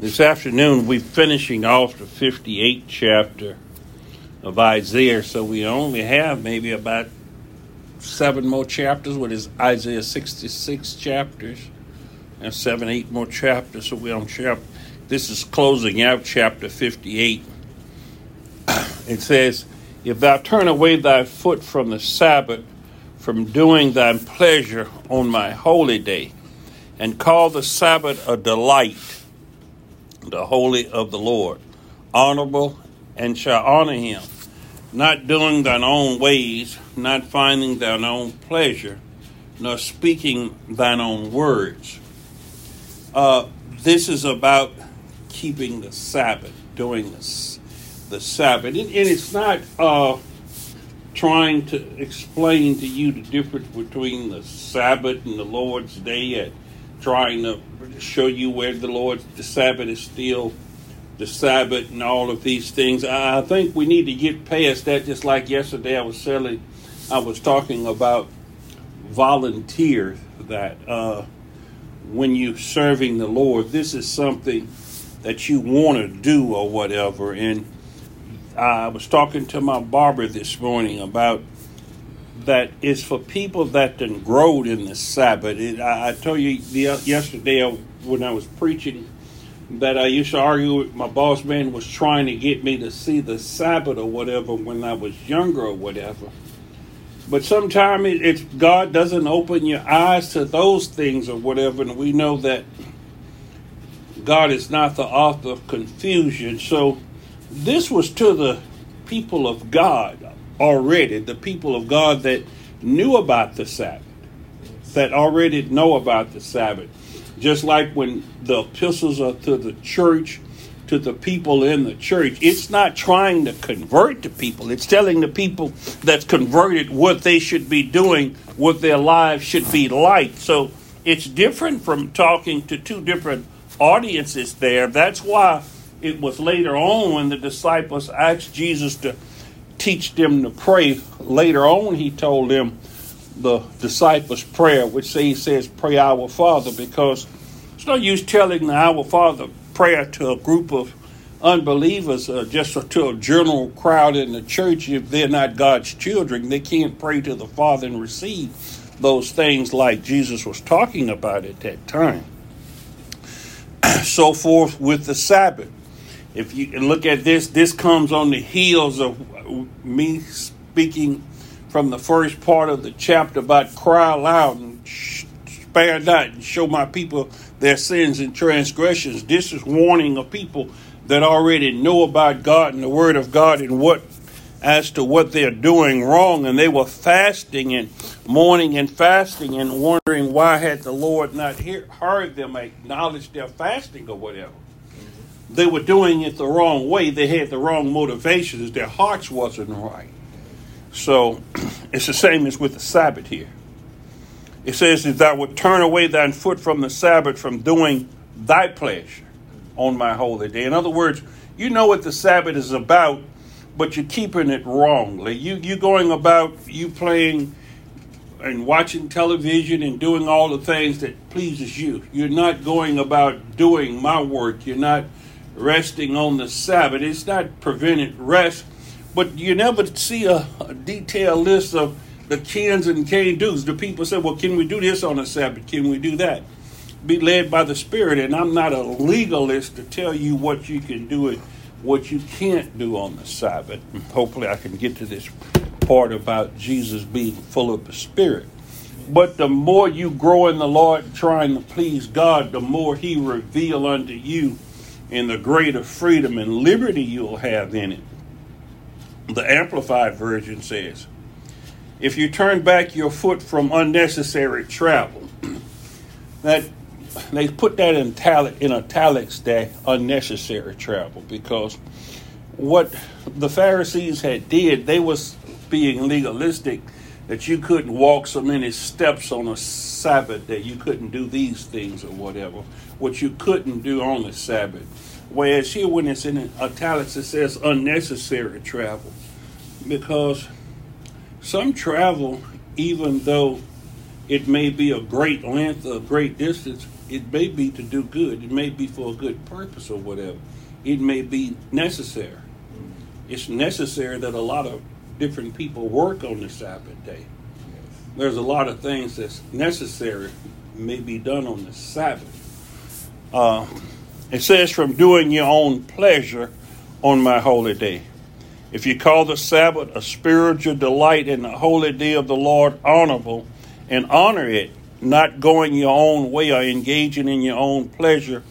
This afternoon, we're finishing off the 58th chapter of Isaiah, so we only have maybe about seven more chapters, what is Isaiah 66 chapters, and seven, eight more chapters. So we're on chapter, this is closing out chapter 58. It says, If thou turn away thy foot from the Sabbath, from doing thy pleasure on my holy day, and call the Sabbath a delight, the holy of the Lord, honorable, and shall honor him, not doing thine own ways, not finding thine own pleasure, nor speaking thine own words. Uh, this is about keeping the Sabbath, doing this, the Sabbath. And, and it's not uh, trying to explain to you the difference between the Sabbath and the Lord's Day and trying to show you where the Lord, the Sabbath is still the Sabbath and all of these things. I think we need to get past that. Just like yesterday, I was selling, I was talking about volunteer that uh, when you're serving the Lord, this is something that you want to do or whatever. And I was talking to my barber this morning about that is for people that done growed in the Sabbath. It, I, I told you the, uh, yesterday uh, when I was preaching that I used to argue with my boss man was trying to get me to see the Sabbath or whatever when I was younger or whatever. But sometimes it, it's God doesn't open your eyes to those things or whatever, and we know that God is not the author of confusion. So this was to the people of God already, the people of God that knew about the Sabbath, that already know about the Sabbath. Just like when the epistles are to the church, to the people in the church, it's not trying to convert the people. It's telling the people that's converted what they should be doing, what their lives should be like. So it's different from talking to two different audiences there. That's why it was later on when the disciples asked Jesus to teach them to pray. Later on, he told them the disciples' prayer, which he says, Pray our Father, because it's no use telling the Our Father prayer to a group of unbelievers, uh, just to a general crowd in the church, if they're not God's children. They can't pray to the Father and receive those things like Jesus was talking about at that time. so forth with the Sabbath. If you look at this, this comes on the heels of me speaking from the first part of the chapter about cry aloud and spare not and show my people their sins and transgressions. This is warning of people that already know about God and the Word of God and what as to what they're doing wrong, and they were fasting and mourning and fasting and wondering why had the Lord not hear, heard them acknowledge their fasting or whatever they were doing it the wrong way. They had the wrong motivations. Their hearts wasn't right. So it's the same as with the Sabbath here. It says that thou would turn away thine foot from the Sabbath from doing thy pleasure on my holy day. In other words, you know what the Sabbath is about, but you're keeping it wrongly. You you going about you playing and watching television and doing all the things that pleases you. You're not going about doing my work. You're not resting on the Sabbath. It's not prevented rest, but you never see a, a detailed list of the cans and can't do's. The people say, well, can we do this on the Sabbath? Can we do that? Be led by the Spirit, and I'm not a legalist to tell you what you can do and what you can't do on the Sabbath. Hopefully, I can get to this part about Jesus being full of the Spirit. But the more you grow in the Lord, trying to please God, the more He reveal unto you and the greater freedom and liberty you'll have in it. The Amplified Version says, if you turn back your foot from unnecessary travel, that they put that in, italic, in italics that unnecessary travel because what the Pharisees had did, they was being legalistic that you couldn't walk so many steps on a Sabbath that you couldn't do these things or whatever, what you couldn't do on the Sabbath. Whereas here, when it's in italics, it says unnecessary travel. Because some travel, even though it may be a great length, a great distance, it may be to do good. It may be for a good purpose or whatever. It may be necessary. It's necessary that a lot of different people work on the Sabbath day. There's a lot of things that's necessary may be done on the Sabbath. Uh, it says, from doing your own pleasure on my holy day. If you call the Sabbath a spiritual delight and the holy day of the Lord honorable, and honor it, not going your own way or engaging in your own pleasure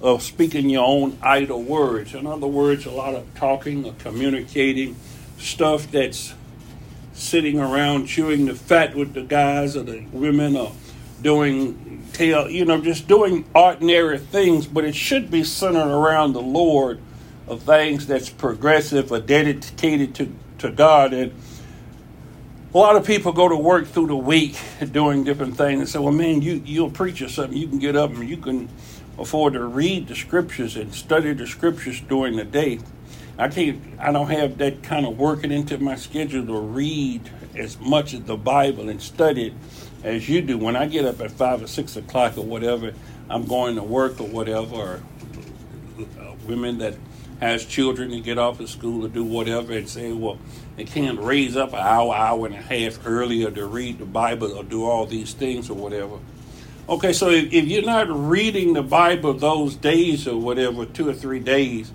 of speaking your own idle words. In other words, a lot of talking or communicating stuff that's sitting around chewing the fat with the guys or the women or doing tail, you know, just doing ordinary things, but it should be centered around the Lord of things that's progressive or dedicated to, to God. And a lot of people go to work through the week doing different things and say, well, man, you, you'll preach or something. You can get up and you can afford to read the scriptures and study the scriptures during the day. I can't, I don't have that kind of working into my schedule to read as much of the Bible and study it as you do. When I get up at five or six o'clock or whatever, I'm going to work or whatever, or uh, women that has children to get off of school or do whatever and say, well, they can't raise up an hour, hour and a half earlier to read the Bible or do all these things or whatever. Okay, so if, if you're not reading the Bible those days or whatever, two or three days,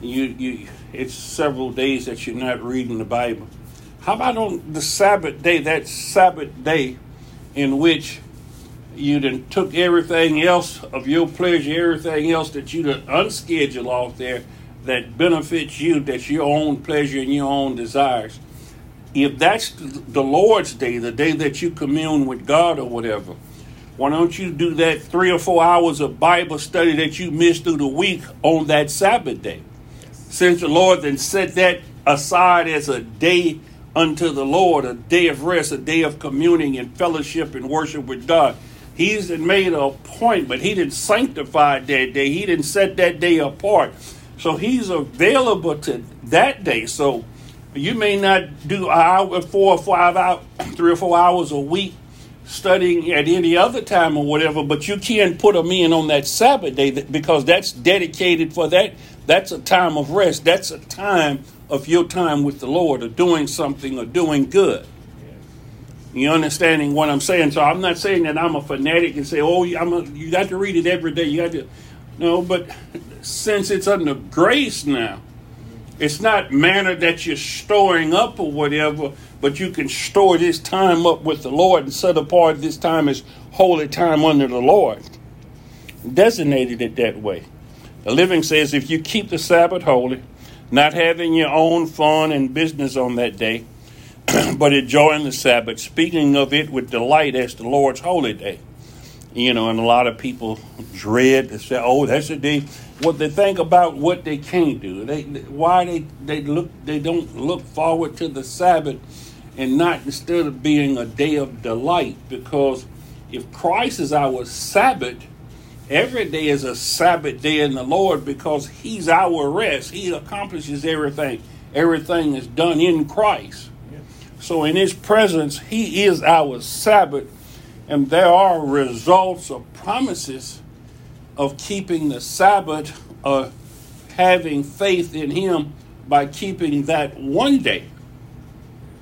you you it's several days that you're not reading the Bible. How about on the Sabbath day, that Sabbath day in which you done took everything else of your pleasure, everything else that you done unscheduled off there, that benefits you, that's your own pleasure and your own desires. If that's the Lord's day, the day that you commune with God or whatever, why don't you do that three or four hours of Bible study that you missed through the week on that Sabbath day? Since the Lord then set that aside as a day unto the Lord, a day of rest, a day of communing and fellowship and worship with God. He's made a point, but he didn't sanctify that day. He didn't set that day apart so he's available to that day. So you may not do hour, four or five hours, three or four hours a week studying at any other time or whatever, but you can put them in on that Sabbath day because that's dedicated for that. That's a time of rest. That's a time of your time with the Lord or doing something or doing good. You understanding what I'm saying? So I'm not saying that I'm a fanatic and say, "Oh, I'm a, you got to read it every day." You got to no, but since it's under grace now, it's not manna that you're storing up or whatever, but you can store this time up with the Lord and set apart this time as holy time under the Lord. Designated it that way. The living says if you keep the Sabbath holy, not having your own fun and business on that day, but enjoying the Sabbath, speaking of it with delight as the Lord's holy day you know, and a lot of people dread to say, "Oh, that's a day." What they think about what they can't do. They why they they look they don't look forward to the Sabbath and not instead of being a day of delight because if Christ is our Sabbath, every day is a Sabbath day in the Lord because He's our rest. He accomplishes everything. Everything is done in Christ. So in His presence, He is our Sabbath and there are results or promises of keeping the Sabbath or having faith in Him by keeping that one day.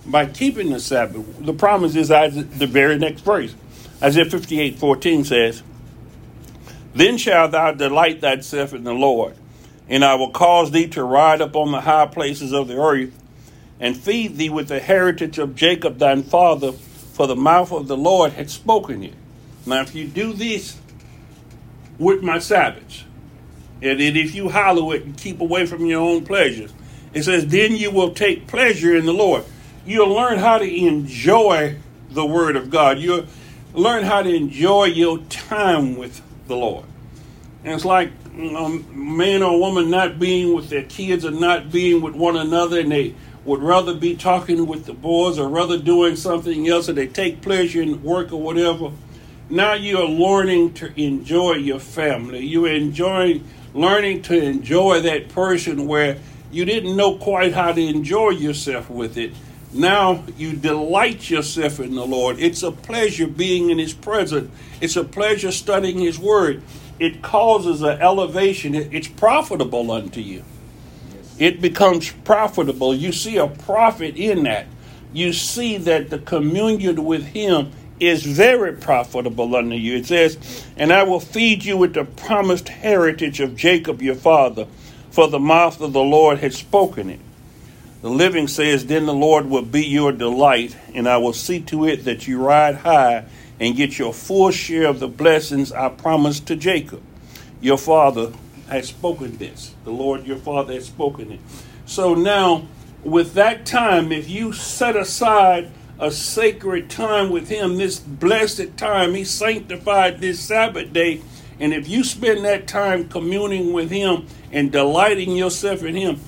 By keeping the Sabbath. The promise is the very next verse. Isaiah 58 14 says, Then shalt thou delight thyself in the Lord, and I will cause thee to ride upon the high places of the earth, and feed thee with the heritage of Jacob thine father for the mouth of the Lord had spoken it. Now, if you do this with my Sabbaths, and if you hallow it and keep away from your own pleasures, it says, then you will take pleasure in the Lord. You'll learn how to enjoy the Word of God. You'll learn how to enjoy your time with the Lord. And it's like a man or woman not being with their kids or not being with one another, and they would rather be talking with the boys or rather doing something else or they take pleasure in work or whatever. Now you're learning to enjoy your family. You're enjoying learning to enjoy that person where you didn't know quite how to enjoy yourself with it. Now you delight yourself in the Lord. It's a pleasure being in His presence. It's a pleasure studying His Word. It causes an elevation. It's profitable unto you. It becomes profitable. You see a profit in that. You see that the communion with Him is very profitable unto you. It says, And I will feed you with the promised heritage of Jacob your father, for the mouth of the Lord has spoken it. The living says, Then the Lord will be your delight, and I will see to it that you ride high and get your full share of the blessings I promised to Jacob. Your father has spoken this. The Lord your father has spoken it. So now, with that time, if you set aside a sacred time with Him, this blessed time, He sanctified this Sabbath day. And if you spend that time communing with Him and delighting yourself in Him,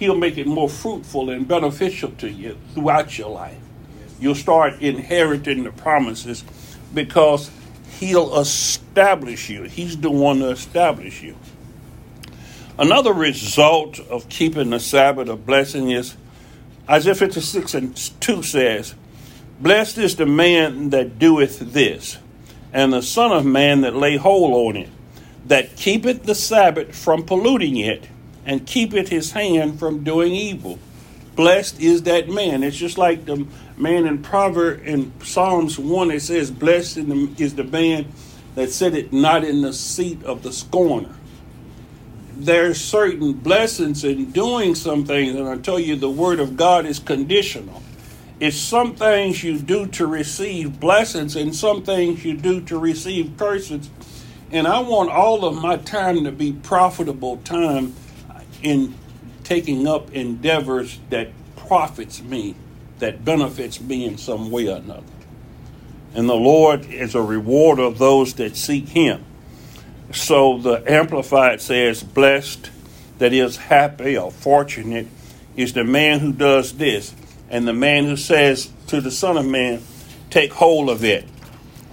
He'll make it more fruitful and beneficial to you throughout your life. You'll start inheriting the promises because He'll establish you. He's the one to establish you. Another result of keeping the Sabbath of blessing is Isaiah 56 and 2 says, Blessed is the man that doeth this, and the Son of Man that lay hold on it, that keepeth the Sabbath from polluting it and keepeth his hand from doing evil. Blessed is that man. It's just like the man in Proverbs in Psalms 1, it says, Blessed is the man that sitteth not in the seat of the scorner. There's certain blessings in doing some things, and I tell you, the word of God is conditional. It's some things you do to receive blessings, and some things you do to receive curses. And I want all of my time to be profitable time in taking up endeavors that profits me, that benefits me in some way or another. And the Lord is a rewarder of those that seek Him. So the Amplified says, Blessed, that is happy or fortunate, is the man who does this, and the man who says to the Son of Man, Take hold of it,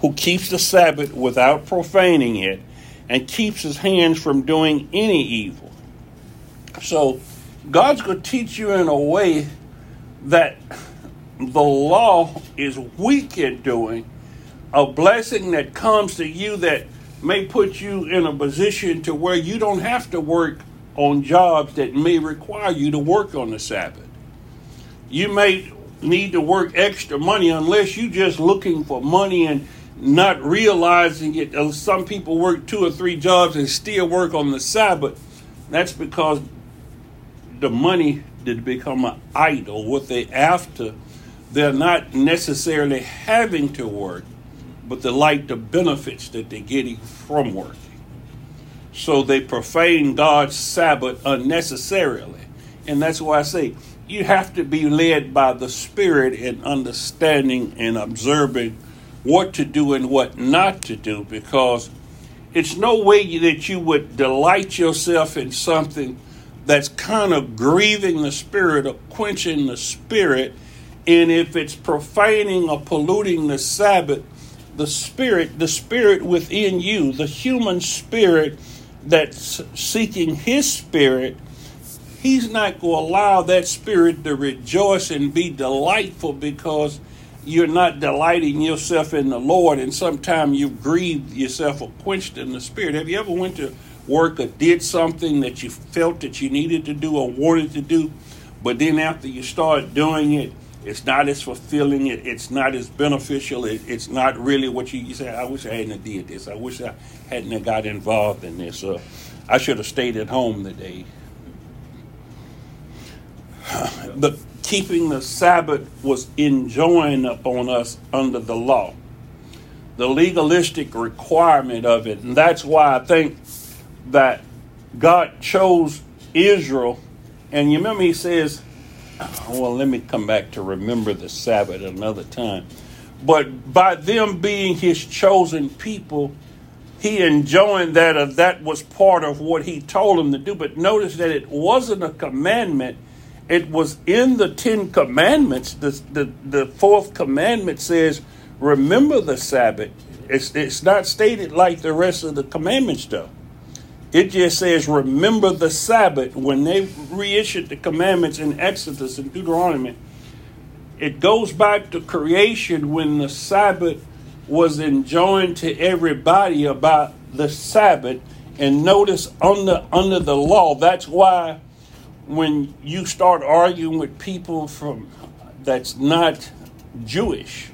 who keeps the Sabbath without profaning it, and keeps his hands from doing any evil so God's going to teach you in a way that the law is weak at doing, a blessing that comes to you that may put you in a position to where you don't have to work on jobs that may require you to work on the Sabbath. You may need to work extra money unless you're just looking for money and not realizing it. Some people work two or three jobs and still work on the Sabbath. That's because the money did become an idol, what they after, they're not necessarily having to work, but they like the benefits that they're getting from working. So they profane God's Sabbath unnecessarily. And that's why I say you have to be led by the Spirit in understanding and observing what to do and what not to do because it's no way that you would delight yourself in something that's kind of grieving the spirit or quenching the spirit. And if it's profaning or polluting the Sabbath, the spirit, the spirit within you, the human spirit that's seeking his spirit, he's not going to allow that spirit to rejoice and be delightful because you're not delighting yourself in the Lord, and sometimes you've grieved yourself or quenched in the spirit. Have you ever went to work or did something that you felt that you needed to do or wanted to do, but then after you start doing it, it's not as fulfilling. It, it's not as beneficial. It, it's not really what you, you say. I wish I hadn't did this. I wish I hadn't got involved in this. I should have stayed at home today. the keeping the Sabbath was enjoined upon us under the law, the legalistic requirement of it, and that's why I think that God chose Israel. And you remember he says, well, let me come back to remember the Sabbath another time. But by them being his chosen people, he enjoined that uh, that was part of what he told them to do. But notice that it wasn't a commandment. It was in the Ten Commandments. The, the, the fourth commandment says, remember the Sabbath. It's, it's not stated like the rest of the commandments, though. It just says, remember the Sabbath. When they reissued the commandments in Exodus and Deuteronomy, it goes back to creation when the Sabbath was enjoined to everybody about the Sabbath. And notice under under the law, that's why when you start arguing with people from that's not Jewish,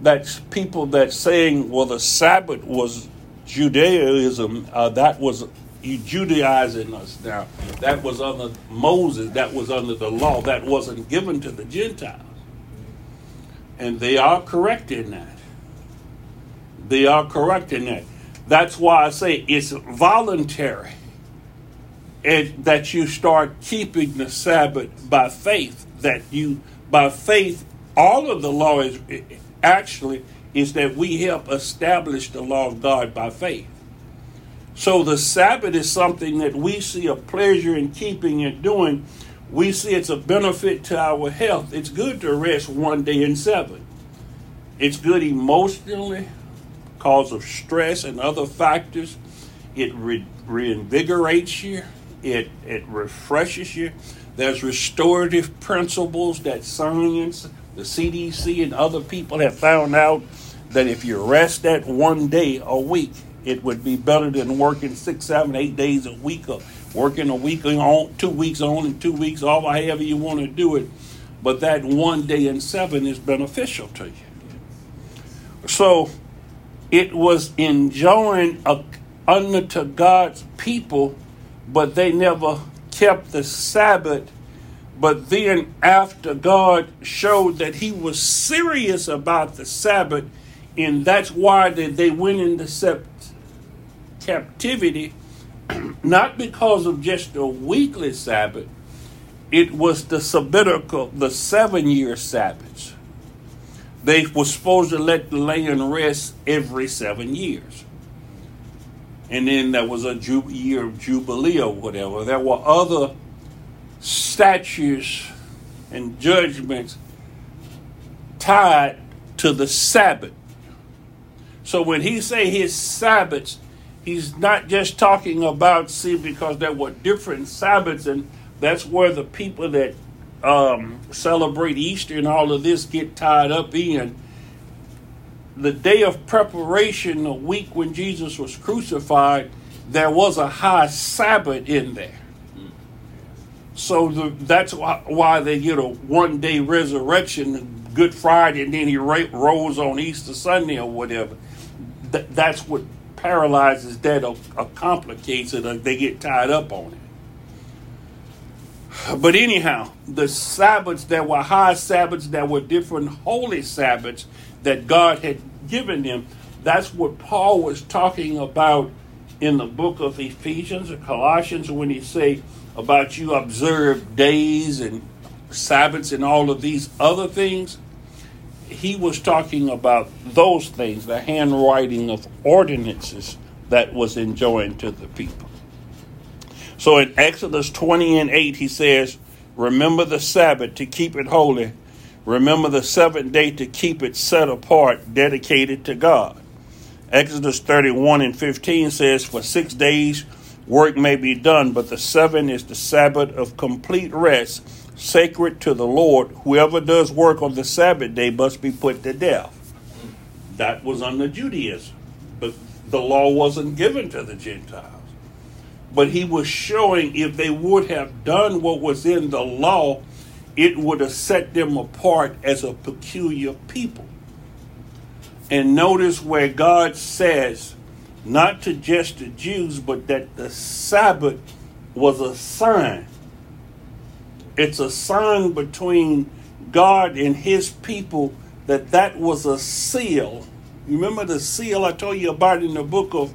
that's people that saying, well, the Sabbath was Judaism, uh, that was you Judaizing us now. That was under Moses, that was under the law, that wasn't given to the Gentiles. And they are correct in that. They are correct in that. That's why I say it's voluntary that you start keeping the Sabbath by faith. That you, by faith, all of the law is actually is that we help establish the law of God by faith. So the Sabbath is something that we see a pleasure in keeping and doing. We see it's a benefit to our health. It's good to rest one day in seven. It's good emotionally, cause of stress and other factors. It re- reinvigorates you. It it refreshes you. There's restorative principles that science, the CDC, and other people have found out that if you rest that one day a week, it would be better than working six, seven, eight days a week or working a week on, two weeks on, and two weeks off, however you want to do it. But that one day in seven is beneficial to you. So it was enjoined unto God's people, but they never kept the Sabbath. But then, after God showed that He was serious about the Sabbath, and that's why they they went into captivity, not because of just a weekly Sabbath, it was the sabbatical, the seven year Sabbaths. They were supposed to let the land rest every seven years. And then there was a ju- year of Jubilee or whatever. There were other statutes and judgments tied to the Sabbath. So when he say his Sabbaths, he's not just talking about see because there were different Sabbaths, and that's where the people that um, celebrate Easter and all of this get tied up in. The day of preparation, the week when Jesus was crucified, there was a high Sabbath in there. So the, that's why, why they get a one day resurrection, Good Friday, and then he rose on Easter Sunday or whatever. Th- that's what paralyzes that or, or complicates it, or they get tied up on it. But anyhow, the Sabbaths, there were high Sabbaths, there were different holy Sabbaths that God had given them. That's what Paul was talking about in the book of Ephesians or Colossians when he say about you observe days and Sabbaths and all of these other things. He was talking about those things, the handwriting of ordinances that was enjoined to the people. So in Exodus 20 and 8, he says, Remember the Sabbath to keep it holy. Remember the seventh day to keep it set apart, dedicated to God. Exodus 31 and 15 says, For six days work may be done, but the seventh is the Sabbath of complete rest, sacred to the Lord. Whoever does work on the Sabbath day must be put to death. That was under Judaism, but the law wasn't given to the Gentiles but he was showing if they would have done what was in the law, it would have set them apart as a peculiar people. And notice where God says, not to just the Jews, but that the Sabbath was a sign. It's a sign between God and his people that that was a seal. Remember the seal I told you about in the book of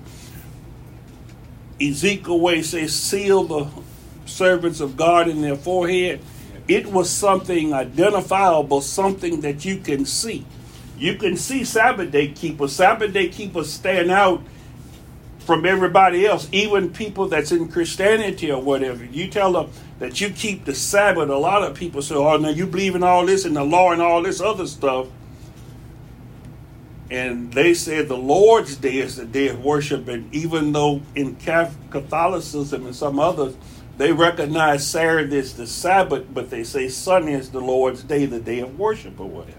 Ezekiel where he says, seal the servants of God in their forehead. It was something identifiable, something that you can see. You can see Sabbath day keepers. Sabbath day keepers stand out from everybody else, even people that's in Christianity or whatever. You tell them that you keep the Sabbath, a lot of people say, Oh, now you believe in all this and the law and all this other stuff. And they said the Lord's Day is the day of worship. And even though in Catholicism and some others, They recognize Saturday as the Sabbath, but they say Sunday is the Lord's day, the day of worship or whatever.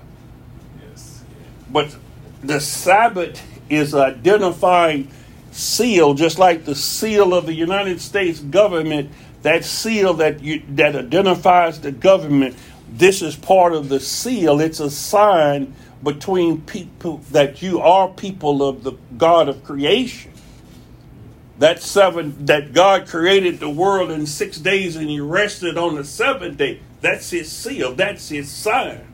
Yes. But the Sabbath is identifying seal, just like the seal of the United States government, that seal that you, that identifies the government. This is part of the seal. It's a sign between people that you are people of the God of creation. That seven that God created the world in six days and he rested on the seventh day. That's his seal. That's his sign.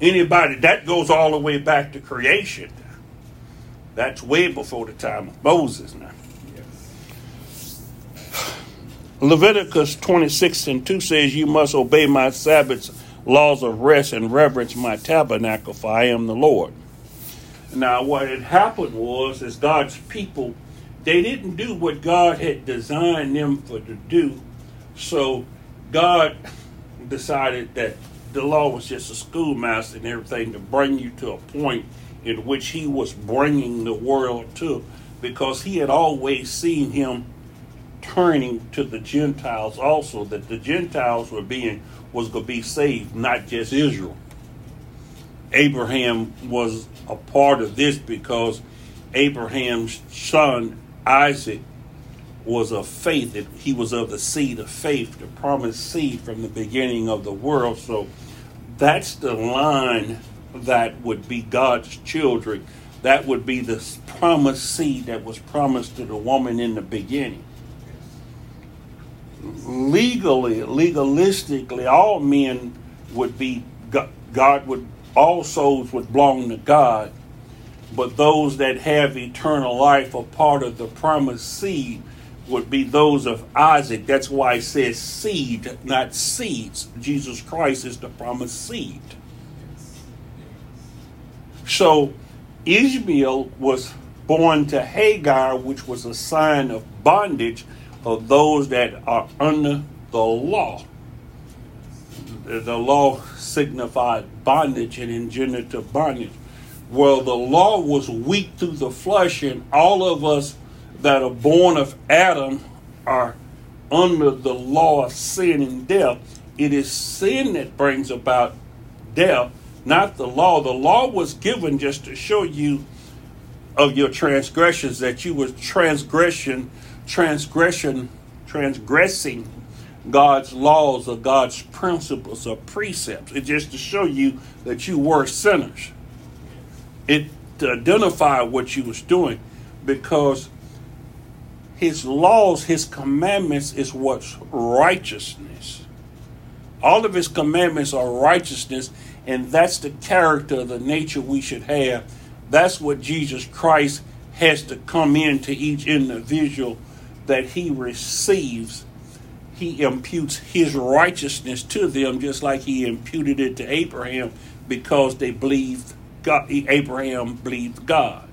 Anybody that goes all the way back to creation. That's way before the time of Moses now. Yes. Leviticus 26 and 2 says, You must obey my Sabbaths, laws of rest, and reverence my tabernacle, for I am the Lord. Now, what had happened was, is God's people, they didn't do what God had designed them for to do. So God decided that the law was just a schoolmaster and everything to bring you to a point in which he was bringing the world to because he had always seen him turning to the Gentiles also that the Gentiles were being was going to be saved not just Israel. Abraham was a part of this because Abraham's son Isaac was of faith that he was of the seed of faith the promised seed from the beginning of the world. So that's the line that would be God's children. That would be the promised seed that was promised to the woman in the beginning. Legally, legalistically, all men would be, God would, all souls would belong to God, but those that have eternal life are part of the promised seed would be those of Isaac. That's why it says seed, not seeds. Jesus Christ is the promised seed. So Ishmael was born to Hagar, which was a sign of bondage of those that are under the law. The law signified bondage and engendered bondage. Well, the law was weak through the flesh, and all of us that are born of Adam are under the law of sin and death. It is sin that brings about death, not the law. The law was given just to show you of your transgressions that you were transgression, transgression, transgressing God's laws or God's principles or precepts. It's just to show you that you were sinners. It to identify what you was doing because his laws, his commandments is what's righteousness. All of his commandments are righteousness and that's the character, the nature we should have. That's what Jesus Christ has to come into each individual that he receives. He imputes his righteousness to them just like he imputed it to Abraham because they believed God. Abraham believed God.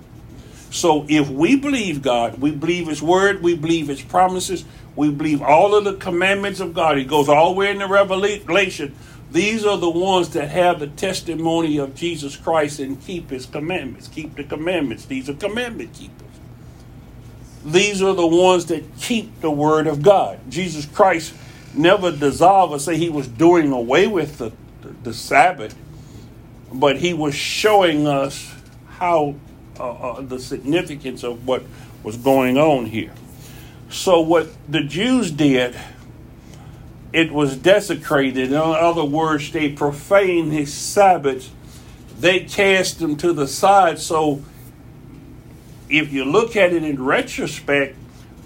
So if we believe God, we believe his word, we believe his promises, we believe all of the commandments of God. He goes all the way in the Revelation these are the ones that have the testimony of Jesus Christ and keep his commandments, keep the commandments. These are commandment keepers. These are the ones that keep the word of God. Jesus Christ never dissolved or say he was doing away with the, the, the Sabbath, but he was showing us how uh, uh, the significance of what was going on here. So, what the Jews did it was desecrated. In other words, they profaned his Sabbath. They cast him to the side. So, if you look at it in retrospect,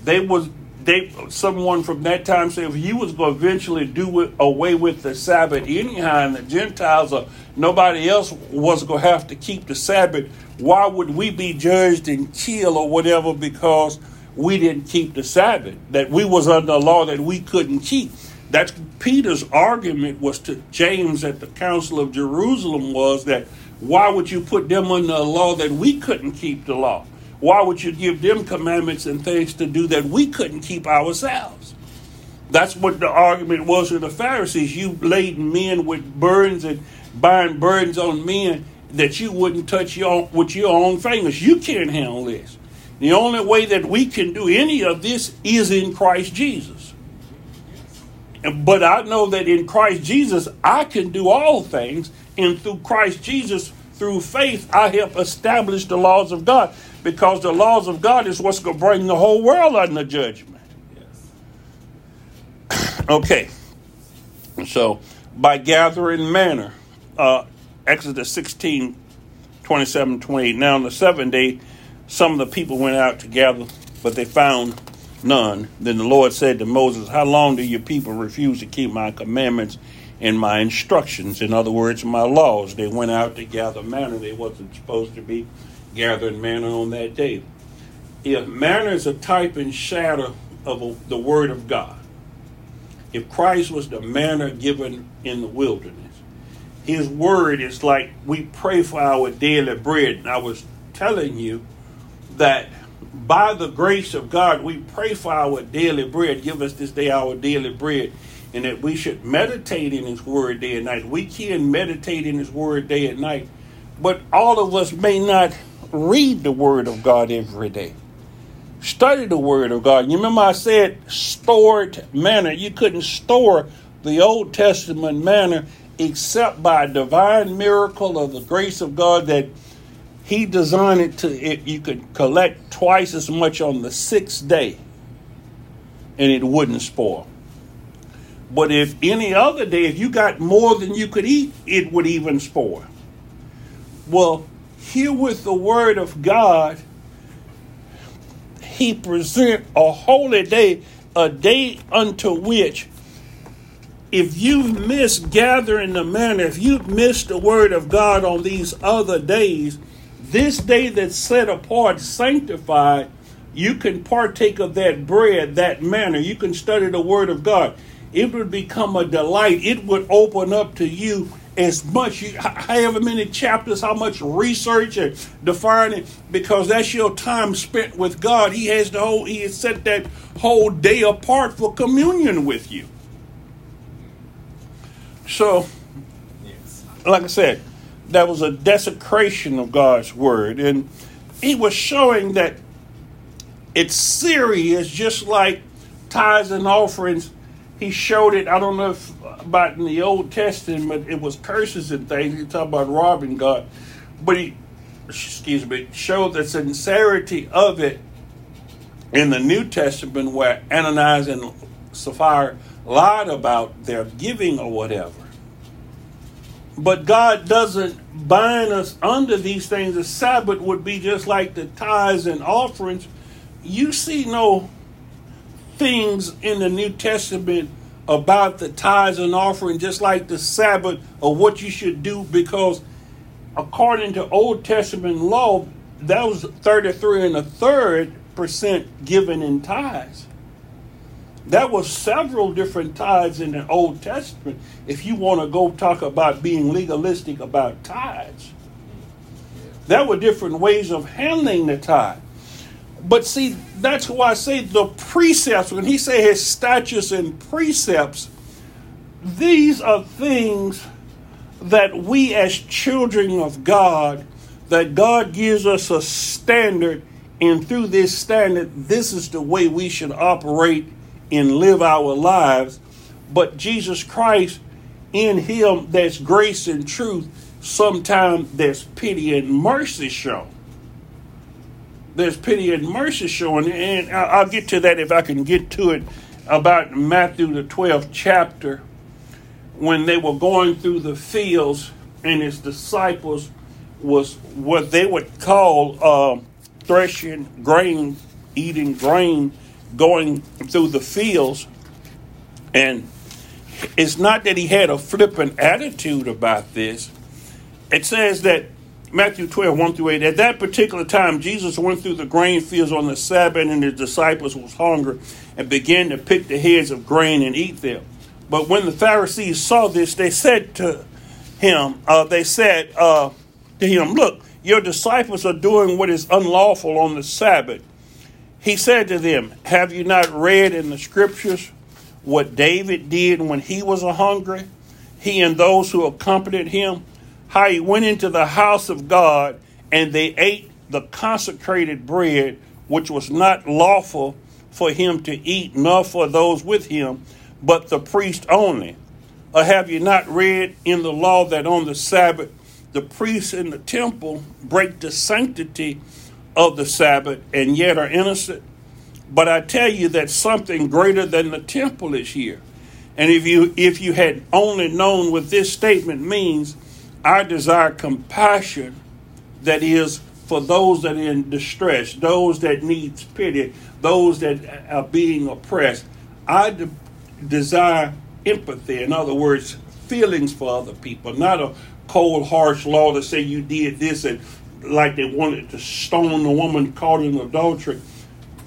they was they someone from that time said if you was going to eventually do it away with the Sabbath anyhow, and the Gentiles or nobody else was going to have to keep the Sabbath, why would we be judged and killed or whatever because we didn't keep the Sabbath? That we was under a law that we couldn't keep. That's Peter's argument was to James at the Council of Jerusalem was that why would you put them under a law that we couldn't keep the law? Why would you give them commandments and things to do that we couldn't keep ourselves? That's what the argument was with the Pharisees. You laden men with burdens and bind burdens on men that you wouldn't touch your, with your own fingers. You can't handle this. The only way that we can do any of this is in Christ Jesus. But I know that in Christ Jesus, I can do all things. And through Christ Jesus, through faith, I help establish the laws of God. Because the laws of God is what's going to bring the whole world under judgment. Yes. Okay. So, by gathering manna, uh, Exodus 16, 27, 28. Now, on the seventh day, some of the people went out to gather, but they found none. Then the Lord said to Moses, How long do your people refuse to keep my commandments and my instructions? In other words, my laws. They went out to gather manna. They wasn't supposed to be gathering manna on that day. If manna is a type and shadow of the Word of God, if Christ was the manna given in the wilderness, his word is like we pray for our daily bread. And I was telling you that by the grace of God, we pray for our daily bread. Give us this day our daily bread. And that we should meditate in His Word day and night. We can meditate in His Word day and night, but all of us may not read the Word of God every day. Study the Word of God. You remember I said stored manna. You couldn't store the Old Testament manna except by a divine miracle of the grace of God that He designed it to it, you could collect twice as much on the sixth day and it wouldn't spoil. But if any other day, if you got more than you could eat, it would even spoil. Well, here with the word of God, he present a holy day, a day unto which if you've missed gathering the manna, if you've missed the word of God on these other days, this day that's set apart, sanctified, you can partake of that bread, that manna. You can study the word of God. It would become a delight. It would open up to you as much, however many chapters, how much research and defining, because that's your time spent with God. He has the whole, He has set that whole day apart for communion with you. So, like I said, that was a desecration of God's word. And he was showing that it's serious, just like tithes and offerings. He showed it, I don't know if about in the Old Testament, it was curses and things. He talked about robbing God. But he, excuse me, showed the sincerity of it in the New Testament where Ananias and Sapphira lied about their giving or whatever. But God doesn't bind us under these things. The Sabbath would be just like the tithes and offerings. You see no things in the New Testament about the tithes and offering, just like the Sabbath or what you should do, because according to Old Testament law, that was 33 and a third percent given in tithes. There were several different tithes in the Old Testament. If you want to go talk about being legalistic about tithes, there were different ways of handling the tithe. But see, that's why I say the precepts. When he say his statutes and precepts, these are things that we as children of God, that God gives us a standard, and through this standard, this is the way we should operate and live our lives. But Jesus Christ, in Him, there's grace and truth. Sometimes there's pity and mercy shown. There's pity and mercy shown, and I'll get to that if I can get to it about Matthew the 12th chapter when they were going through the fields and his disciples was what they would call uh, threshing grain, eating grain going through the fields. And it's not that he had a flippant attitude about this. It says that Matthew 12, 1 through 8, at that particular time, Jesus went through the grain fields on the Sabbath, and his disciples was hungry and began to pick the heads of grain and eat them. But when the Pharisees saw this, they said to him, uh, they said uh, to him, Look, your disciples are doing what is unlawful on the Sabbath. He said to them, Have you not read in the scriptures what David did when he was a hungry? He and those who accompanied him, how he went into the house of God and they ate the consecrated bread, which was not lawful for him to eat, nor for those with him, but the priest only. Or have you not read in the law that on the Sabbath the priests in the temple break the sanctity of the Sabbath and yet are innocent? But I tell you that something greater than the temple is here. And if you if you had only known what this statement means, I desire compassion that is for those that are in distress, those that needs pity, those that are being oppressed. I de- desire empathy. In other words, feelings for other people, not a cold, harsh law to say you did this and like they wanted to stone the woman caught in adultery.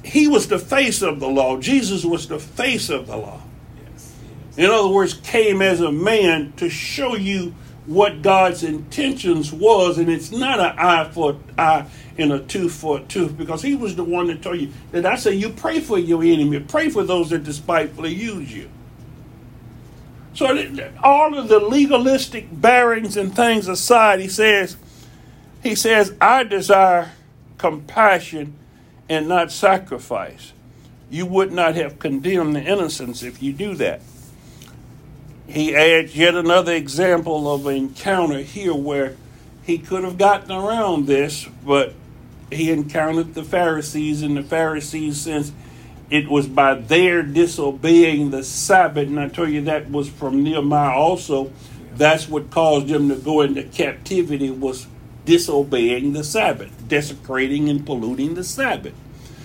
He was the face of the law. Jesus was the face of the law. Yes. In other words, came as a man to show you what God's intentions was, and it's not an eye for an eye and a tooth for a tooth, because he was the one that told you that I say you pray for your enemy, pray for those that despitefully use you. So all of the legalistic bearings and things aside, he says, he says, I desire compassion and not sacrifice. You would not have condemned the innocents if you do that. He adds yet another example of an encounter here where he could have gotten around this, but he encountered the Pharisees, and the Pharisees, since it was by their disobeying the Sabbath, and I tell you that was from Nehemiah also. That's what caused them to go into captivity was disobeying the Sabbath, desecrating and polluting the Sabbath.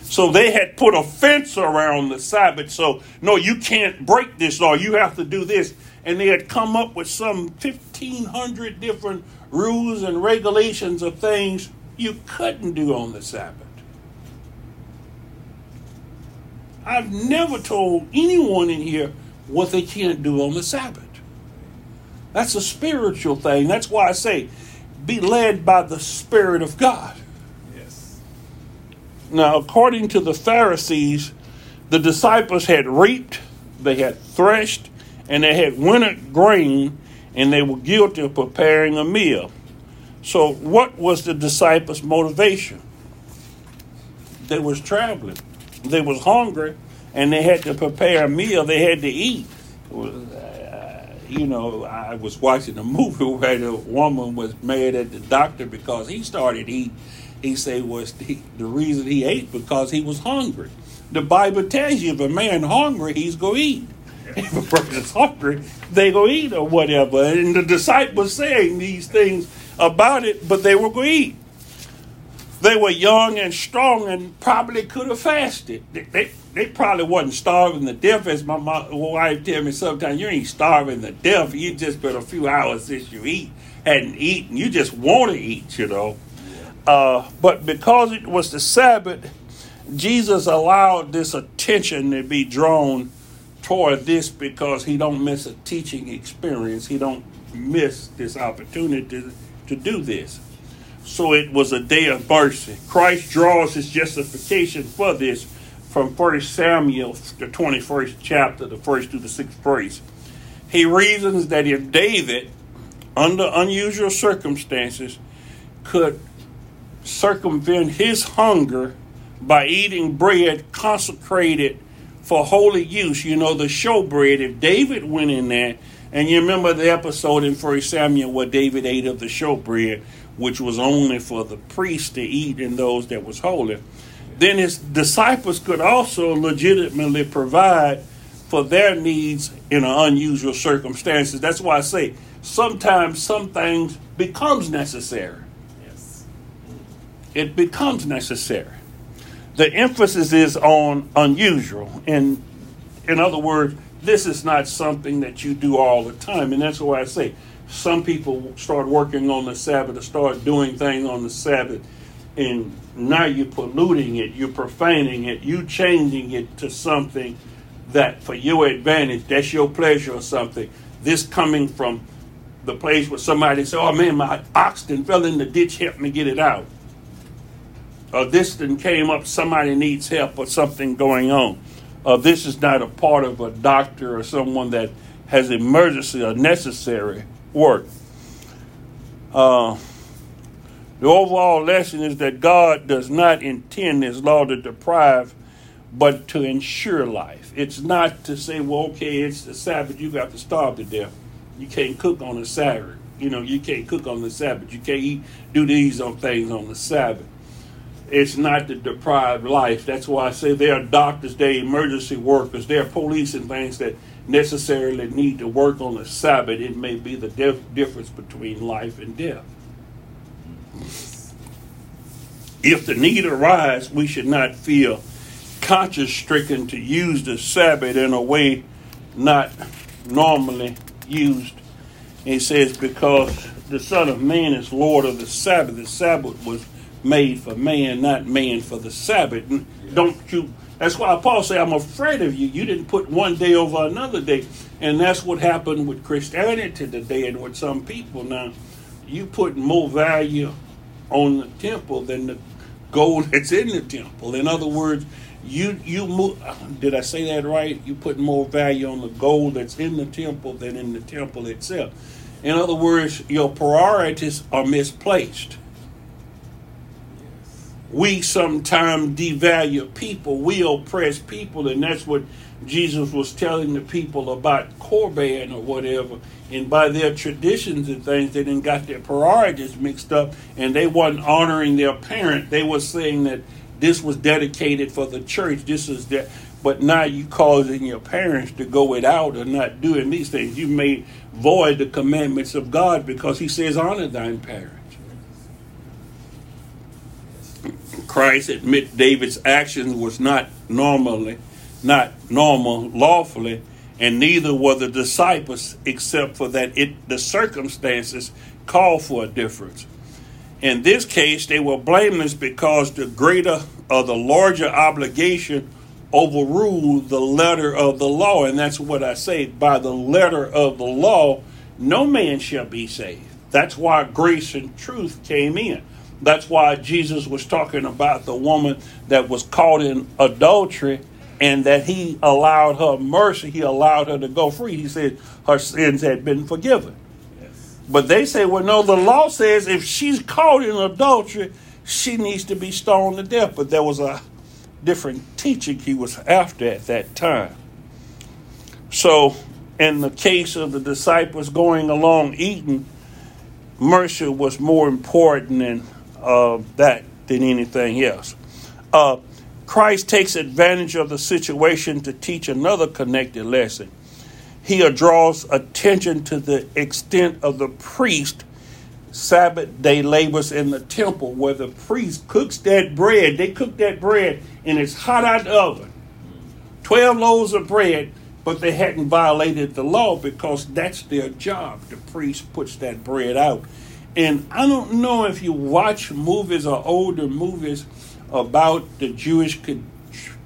So they had put a fence around the Sabbath. So no, you can't break this law. You have to do this. And they had come up with some fifteen hundred different rules and regulations of things you couldn't do on the Sabbath. I've never told anyone in here what they can't do on the Sabbath. That's a spiritual thing. That's why I say, be led by the Spirit of God. Yes. Now, according to the Pharisees, the disciples had reaped, they had threshed, and they had wintered grain, and they were guilty of preparing a meal. So, what was the disciples' motivation? They was traveling they was hungry and they had to prepare a meal they had to eat. You know, I was watching a movie where the woman was mad at the doctor because he started eating. He said was the, the reason he ate because he was hungry. The Bible tells you if a man hungry, he's to eat. If a person's hungry, they go eat or whatever. And the disciples saying these things about it, but they were to eat. They were young and strong and probably could have fasted. They, they, they probably wasn't starving to death, as my mom, wife tell me sometimes. You ain't starving to death. You just been a few hours since you eat, hadn't eaten. You just want to eat, you know. Uh, but because it was the Sabbath, Jesus allowed this attention to be drawn toward this because he don't miss a teaching experience. He don't miss this opportunity to, to do this so it was a day of mercy. Christ draws his justification for this from 1 Samuel, the 21st chapter, the first to the sixth verse. He reasons that if David, under unusual circumstances, could circumvent his hunger by eating bread consecrated for holy use, you know, the showbread, if David went in there, and you remember the episode in 1 Samuel where David ate of the showbread, which was only for the priest to eat and those that was holy. Then his disciples could also legitimately provide for their needs in unusual circumstances. That's why I say sometimes some things becomes necessary. Yes. It becomes necessary. The emphasis is on unusual. And in other words, this is not something that you do all the time. And that's why I say some people start working on the Sabbath or start doing things on the Sabbath, and now you're polluting it, you're profaning it, you changing it to something that for your advantage, that's your pleasure or something. This coming from the place where somebody said, Oh man, my oxen fell in the ditch, help me get it out. Or this then came up, somebody needs help or something going on. This is not a part of a doctor or someone that has emergency or necessary work. Uh, the overall lesson is that God does not intend His law to deprive but to ensure life. It's not to say, well, okay, it's the Sabbath, you got to starve to death. You can't cook on the Sabbath. You know, you can't cook on the Sabbath. You can't eat, do these on things on the Sabbath. It's not to deprive life. That's why I say there are doctors, there are emergency workers, there are police and things that necessarily need to work on the Sabbath. It may be the dif- difference between life and death. If the need arises, we should not feel conscience stricken to use the Sabbath in a way not normally used. He says, because the Son of Man is Lord of the Sabbath. The Sabbath was made for man, not man for the Sabbath. Don't you? That's why Paul said, I'm afraid of you. You didn't put one day over another day. And that's what happened with Christianity today and with some people. Now, you put more value on the temple than the gold that's in the temple. In other words, you you did I say that right? You put more value on the gold that's in the temple than in the temple itself. In other words, your priorities are misplaced. We sometimes devalue people, we oppress people, and that's what Jesus was telling the people about Corban or whatever. And by their traditions and things, they didn't got their priorities mixed up and they wasn't honoring their parent. They were saying that this was dedicated for the church. This is that. But now you causing your parents to go without or not doing these things. You may void the commandments of God because He says, "Honor thine parents." Christ admit David's actions was not normally, not normal lawfully, and neither were the disciples, except for that it the circumstances call for a difference. In this case, they were blameless because the greater or the larger obligation overruled the letter of the law. And that's what I say by the letter of the law, no man shall be saved. That's why grace and truth came in. That's why Jesus was talking about the woman that was caught in adultery and that he allowed her mercy, he allowed her to go free. He said her sins had been forgiven. But they say, well, no, the law says if she's caught in adultery, she needs to be stoned to death. But there was a different teaching he was after at that time. So, in the case of the disciples going along eating, mercy was more important than uh, that than anything else. Uh, Christ takes advantage of the situation to teach another connected lesson he draws attention to the extent of the priest Sabbath day labors in the temple where the priest cooks that bread. They cook that bread and it's hot out of the oven. 12 loaves of bread, but they hadn't violated the law because that's their job. The priest puts that bread out. And I don't know if you watch movies or older movies about the Jewish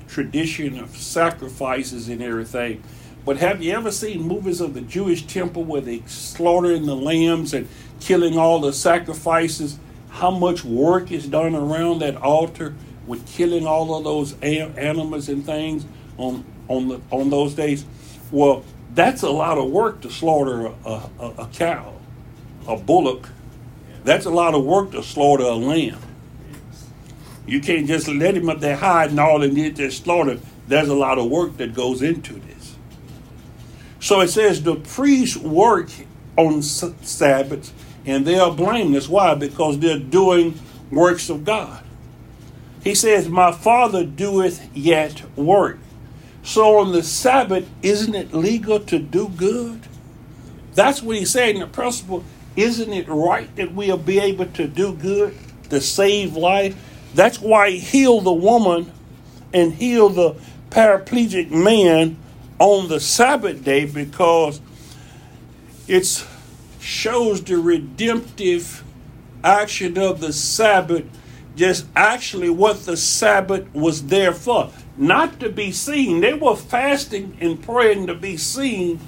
tradition of sacrifices and everything but have you ever seen movies of the Jewish temple where they slaughtering the lambs and killing all the sacrifices? How much work is done around that altar with killing all of those animals and things on on the on those days? Well, that's a lot of work to slaughter a, a, a cow, a bullock. That's a lot of work to slaughter a lamb. You can't just let him up there hide and all and get just slaughter. There's a lot of work that goes into this. So it says the priests work on Sabbaths and they are blameless. Why? Because they're doing works of God. He says, My Father doeth yet work. So on the Sabbath, isn't it legal to do good? That's what he's saying. The principle, isn't it right that we'll be able to do good, to save life? That's why he healed the woman and healed the paraplegic man on the Sabbath day because it shows the redemptive action of the Sabbath, just actually what the Sabbath was there for. Not to be seen. They were fasting and praying to be seen,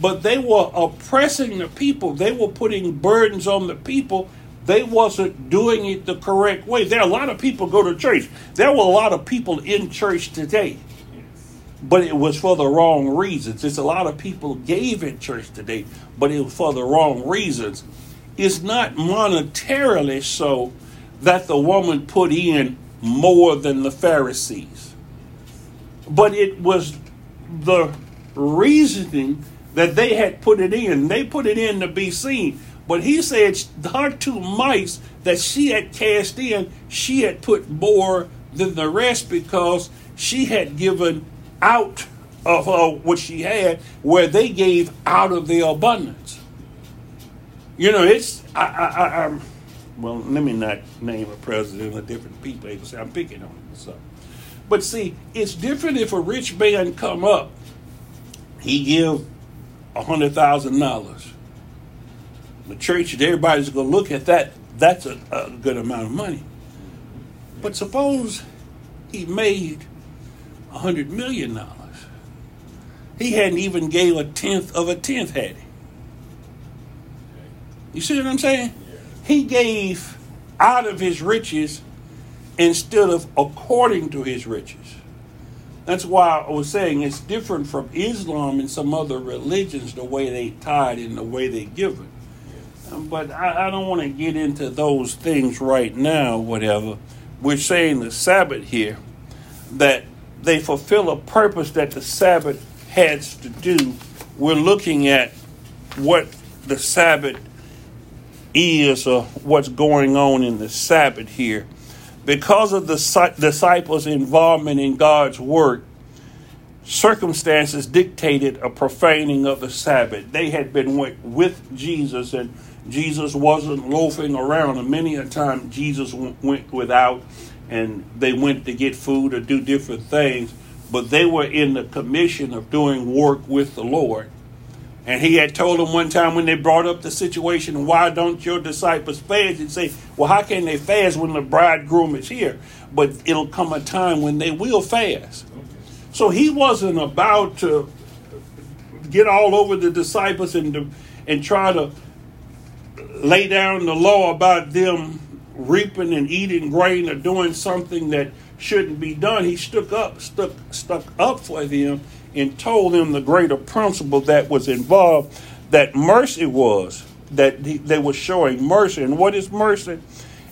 but they were oppressing the people. They were putting burdens on the people. They wasn't doing it the correct way. There are a lot of people go to church. There were a lot of people in church today but it was for the wrong reasons. It's a lot of people gave in church today, but it was for the wrong reasons. It's not monetarily so that the woman put in more than the Pharisees. but it was the reasoning that they had put it in. They put it in to be seen. But he said her two mites that she had cast in, she had put more than the rest because she had given out of uh, what she had, where they gave out of their abundance. You know, it's I, I, I, am well, let me not name a president of different people. They say I'm picking on them. So, but see, it's different if a rich man come up, he give hundred thousand dollars. The church everybody's going to look at that. That's a, a good amount of money. But suppose he made a hundred million dollars. He hadn't even gave a tenth of a tenth, had he? You see what I'm saying? He gave out of his riches instead of according to his riches. That's why I was saying it's different from Islam and some other religions, the way they tithe and the way they give it. Um, but I, I don't want to get into those things right now, whatever. We're saying the Sabbath here, that they fulfill a purpose that the Sabbath has to do. We're looking at what the Sabbath is or what's going on in the Sabbath here. Because of the disciples' involvement in God's work, circumstances dictated a profaning of the Sabbath. They had been with Jesus, and Jesus wasn't loafing around. And many a time, Jesus went without, and they went to get food or do different things. But they were in the commission of doing work with the Lord. And he had told them one time when they brought up the situation, why don't your disciples fast? He'd say, well, how can they fast when the bridegroom is here? But it'll come a time when they will fast. So he wasn't about to get all over the disciples and, and try to lay down the law about them reaping and eating grain or doing something that shouldn't be done. He stuck up, stuck, stuck up for them and told them the greater principle that was involved that mercy was that they were showing mercy. And what is mercy?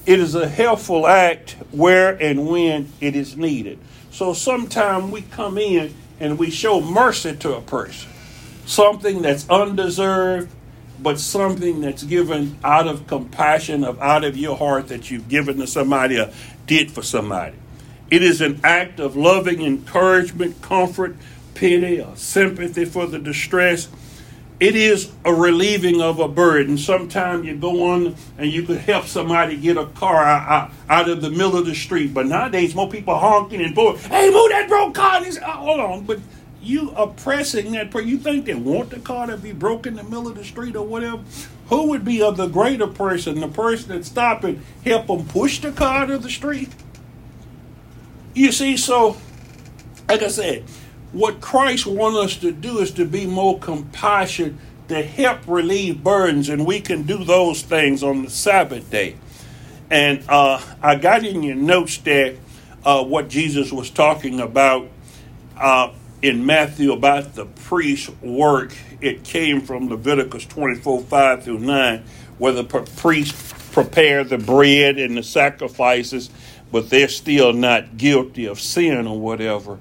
It is a helpful act where and when it is needed. So sometimes we come in and we show mercy to a person. Something that's undeserved but something that's given out of compassion of out of your heart that you've given to somebody or did for somebody. It is an act of loving encouragement comfort pity or sympathy for the distress. It is a relieving of a burden. Sometimes you go on and you could help somebody get a car out, out of the middle of the street. But nowadays, more people honking and blowing, hey, move that broke car. And oh, uh, hold on. But you oppressing that person. You think they want the car to be broken in the middle of the street or whatever? Who would be of the greater person? The person that stop and help them push the car to the street? You see, so, like I said, what Christ wants us to do is to be more compassionate, to help relieve burdens, and we can do those things on the Sabbath day. And uh, I got in your notes there uh, what Jesus was talking about uh, in Matthew about the priest's work. It came from Leviticus 24 5 through 9, where the priest prepared the bread and the sacrifices, but they're still not guilty of sin or whatever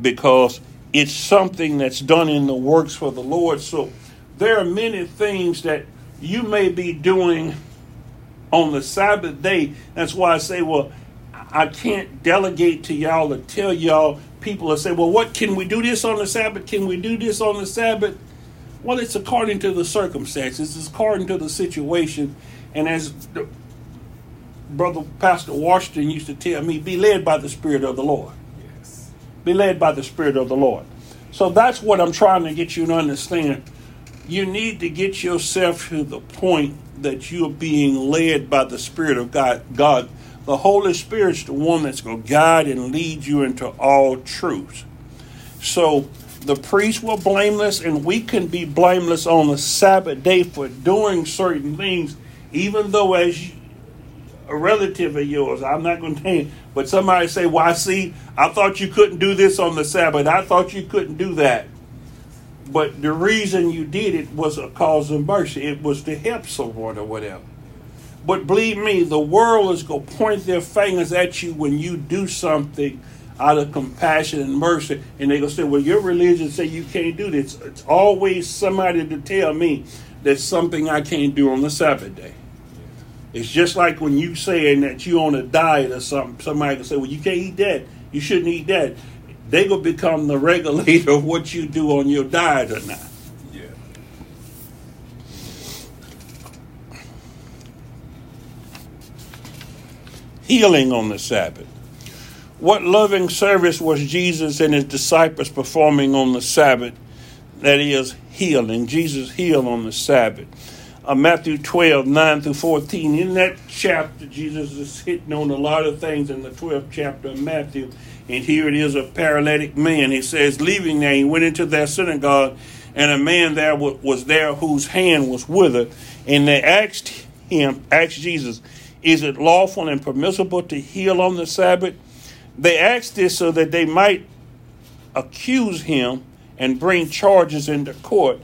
because it's something that's done in the works for the Lord. So there are many things that you may be doing on the Sabbath day. That's why I say, well, I can't delegate to y'all or tell y'all. People will say, well, what can we do this on the Sabbath? Can we do this on the Sabbath? Well, it's according to the circumstances, it's according to the situation. And as Brother Pastor Washington used to tell me, be led by the Spirit of the Lord. Be led by the Spirit of the Lord. So that's what I'm trying to get you to understand. You need to get yourself to the point that you're being led by the Spirit of God. God, the Holy Spirit's the one that's going to guide and lead you into all truth. So the priests were blameless, and we can be blameless on the Sabbath day for doing certain things, even though as a relative of yours. I'm not going to name, but somebody say, "Well, I see. I thought you couldn't do this on the Sabbath. I thought you couldn't do that." But the reason you did it was a cause of mercy. It was to help someone or whatever. But believe me, the world is going to point their fingers at you when you do something out of compassion and mercy. And they're going to say, well, your religion say you can't do this. It's always somebody to tell me there's something I can't do on the Sabbath day. It's just like when you saying that you on a diet or something. Somebody can say, well, you can't eat that. You shouldn't eat that. They will become the regulator of what you do on your diet or not. Yeah. Healing on the Sabbath. What loving service was Jesus and his disciples performing on the Sabbath? That is, healing. Jesus healed on the Sabbath. Uh, Matthew 12, 9 through 14. In that chapter, Jesus is hitting on a lot of things in the 12th chapter of Matthew. And here it is a paralytic man. He says, Leaving there, he went into their synagogue, and a man there was there whose hand was withered. And they asked him, asked Jesus, Is it lawful and permissible to heal on the Sabbath? They asked this so that they might accuse him and bring charges into court.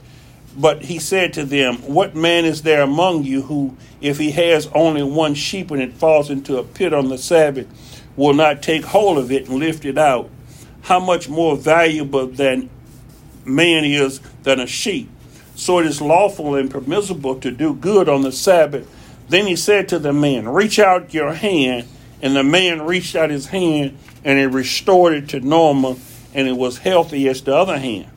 But he said to them, What man is there among you who, if he has only one sheep and it falls into a pit on the Sabbath, will not take hold of it and lift it out? How much more valuable than man is than a sheep? So it is lawful and permissible to do good on the Sabbath. Then he said to the man, Reach out your hand. And the man reached out his hand and it restored it to normal and it was healthy as the other hand.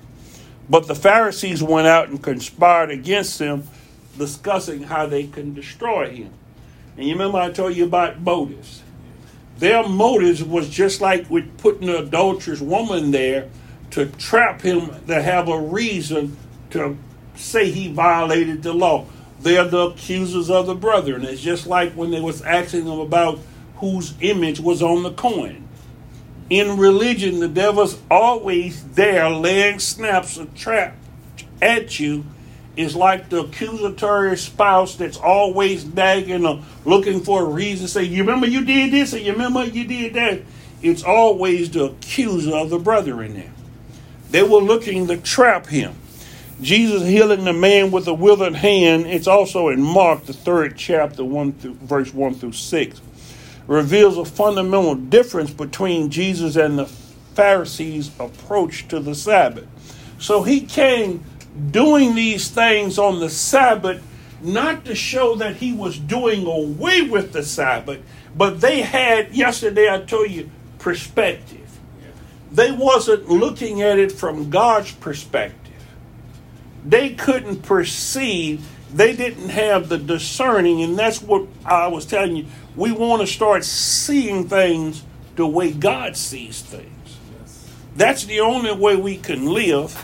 But the Pharisees went out and conspired against him, discussing how they can destroy him. And you remember I told you about motives. Their motives was just like with putting the adulterous woman there to trap him to have a reason to say he violated the law. They're the accusers of the brethren. It's just like when they was asking them about whose image was on the coin. In religion, the devil's always there laying snaps of trap at you. Is like the accusatory spouse that's always nagging or looking for a reason. Say, you remember you did this, or you remember you did that. It's always the accuser of the brethren there. They were looking to trap him. Jesus healing the man with a withered hand. It's also in Mark, the third chapter, one through verse one through six reveals a fundamental difference between Jesus and the Pharisees' approach to the Sabbath. So he came doing these things on the Sabbath not to show that he was doing away with the Sabbath, but they had yesterday I told you perspective. They wasn't looking at it from God's perspective. They couldn't perceive, they didn't have the discerning, and that's what I was telling you we want to start seeing things the way God sees things. That's the only way we can live.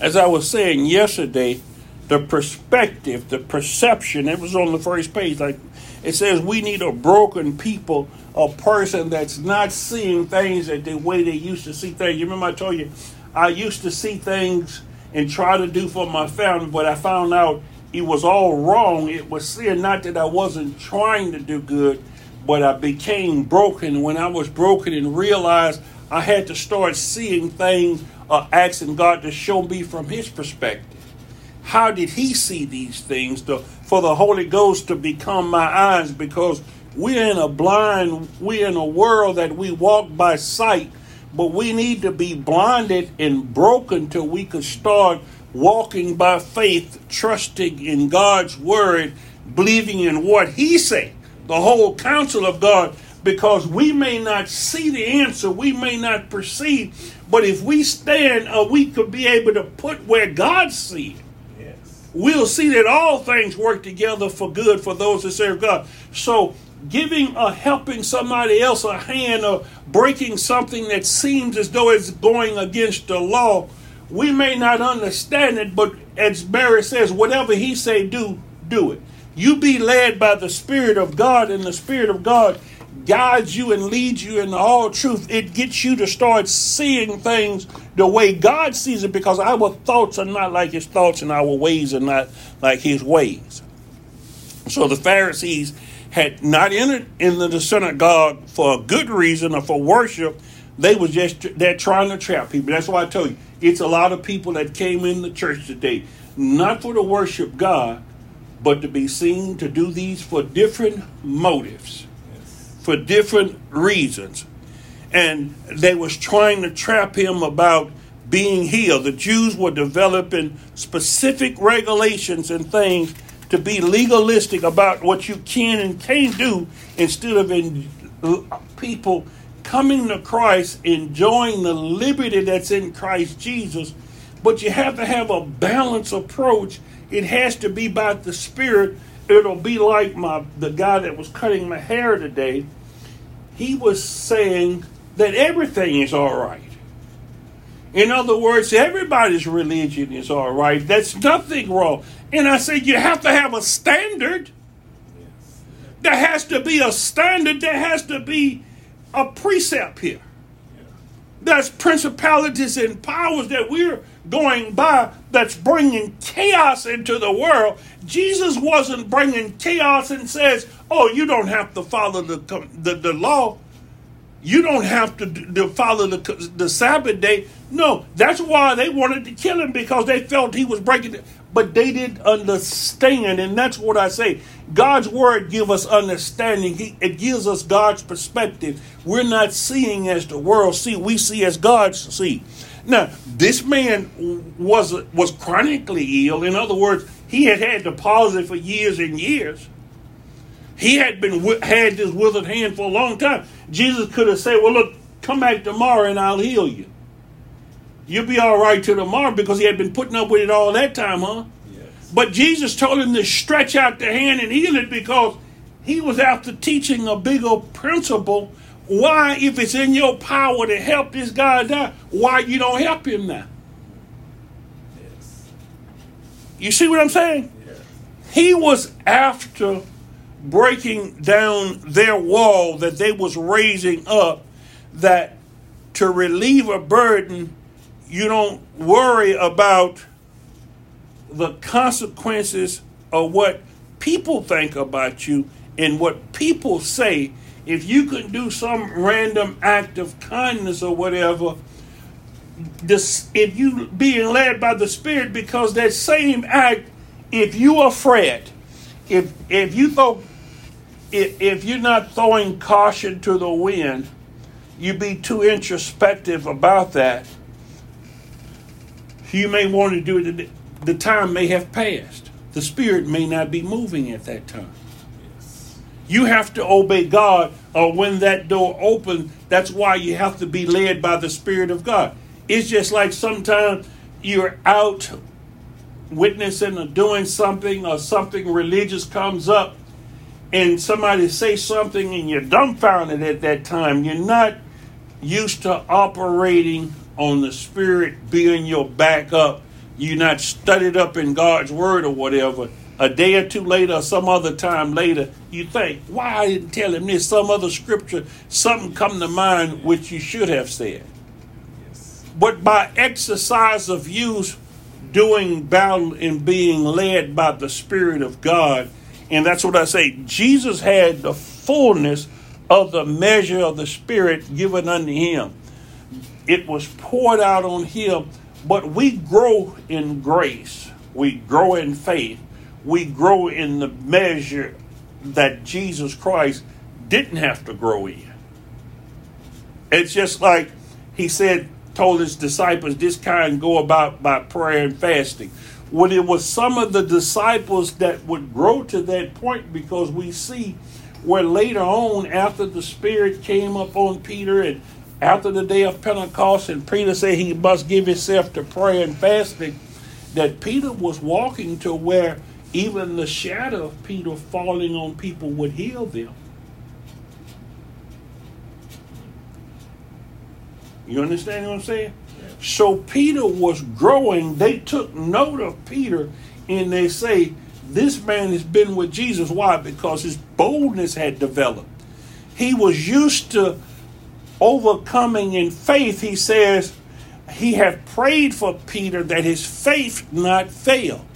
As I was saying yesterday, the perspective, the perception, it was on the first page. Like it says, we need a broken people, a person that's not seeing things the way they used to see things. You remember I told you, I used to see things and try to do for my family, but I found out it was all wrong. It was sin, not that I wasn't trying to do good, but I became broken. When I was broken and realized I had to start seeing things, uh, asking God to show me from His perspective. How did He see these things? To, for the Holy Ghost to become my eyes, because we're in a blind, we're in a world that we walk by sight, but we need to be blinded and broken till we could start walking by faith, trusting in God's word, believing in what He said, the whole counsel of God, because we may not see the answer, we may not perceive, but if we stand, uh, we could be able to put where God sees. We'll see that all things work together for good for those that serve God. So, giving or helping somebody else a hand or breaking something that seems as though it's going against the law we may not understand it, but as Mary says, whatever he say do, do it. You be led by the Spirit of God, and the Spirit of God guides you and leads you in all truth. It gets you to start seeing things the way God sees it because our thoughts are not like his thoughts and our ways are not like his ways. So the Pharisees had not entered into the synagogue for a good reason or for worship. They was just they're trying to trap people. That's why I tell you, it's a lot of people that came in the church today, not for to worship God, but to be seen to do these for different motives, yes. for different reasons. and they was trying to trap him about being healed. The Jews were developing specific regulations and things to be legalistic about what you can and can't do instead of in, people coming to Christ, enjoying the liberty that's in Christ Jesus. But you have to have a balanced approach. It has to be by the Spirit. It'll be like my the guy that was cutting my hair today. He was saying that everything is all right. In other words, everybody's religion is all right. That's nothing wrong. And I said, you have to have a standard. There has to be a standard. There has to be a precept here. That's principalities and powers that we're going by that's bringing chaos into the world. Jesus wasn't bringing chaos and says, oh, you don't have to follow the, the, the law. You don't have to, to follow the, the Sabbath day. No, that's why they wanted to kill him because they felt he was breaking it. But they didn't understand, and that's what I say. God's word gives us understanding. He, it gives us God's perspective. We're not seeing as the world see. We see as God see. Now, this man was was chronically ill. In other words, he had had the palsy for years and years. He had been had this withered hand for a long time. Jesus could have said, "Well, look, come back tomorrow and I'll heal you. You'll be all right till tomorrow because he had been putting up with it all that time, huh?" Yes. But Jesus told him to stretch out the hand and heal it because he was after teaching a bigger principle. Why, if it's in your power to help this guy die, why you don't help him now? Yes. You see what I'm saying? Yes. He was after breaking down their wall that they was raising up that to relieve a burden you don't worry about the consequences of what people think about you and what people say if you can do some random act of kindness or whatever this if you being led by the spirit because that same act if you are afraid if if you throw if you're not throwing caution to the wind, you be too introspective about that. You may want to do it. The time may have passed. The Spirit may not be moving at that time. You have to obey God, or when that door opens, that's why you have to be led by the Spirit of God. It's just like sometimes you're out witnessing or doing something, or something religious comes up, and somebody say something and you're dumbfounded at that time, you're not used to operating on the Spirit being your backup. You're not studied up in God's Word or whatever. A day or two later, or some other time later, you think, why I didn't tell him this? Some other scripture, something come to mind which you should have said. Yes. But by exercise of use, doing battle and being led by the Spirit of God, and that's what I say. Jesus had the fullness of the measure of the Spirit given unto him. It was poured out on him, but we grow in grace. We grow in faith. We grow in the measure that Jesus Christ didn't have to grow in. It's just like he said, told his disciples, this kind go about by prayer and fasting when it was some of the disciples that would grow to that point because we see where later on after the spirit came up on peter and after the day of pentecost and peter said he must give himself to prayer and fasting that peter was walking to where even the shadow of peter falling on people would heal them you understand what i'm saying so Peter was growing. They took note of Peter and they say, This man has been with Jesus. Why? Because his boldness had developed. He was used to overcoming in faith. He says, He had prayed for Peter that his faith not fail.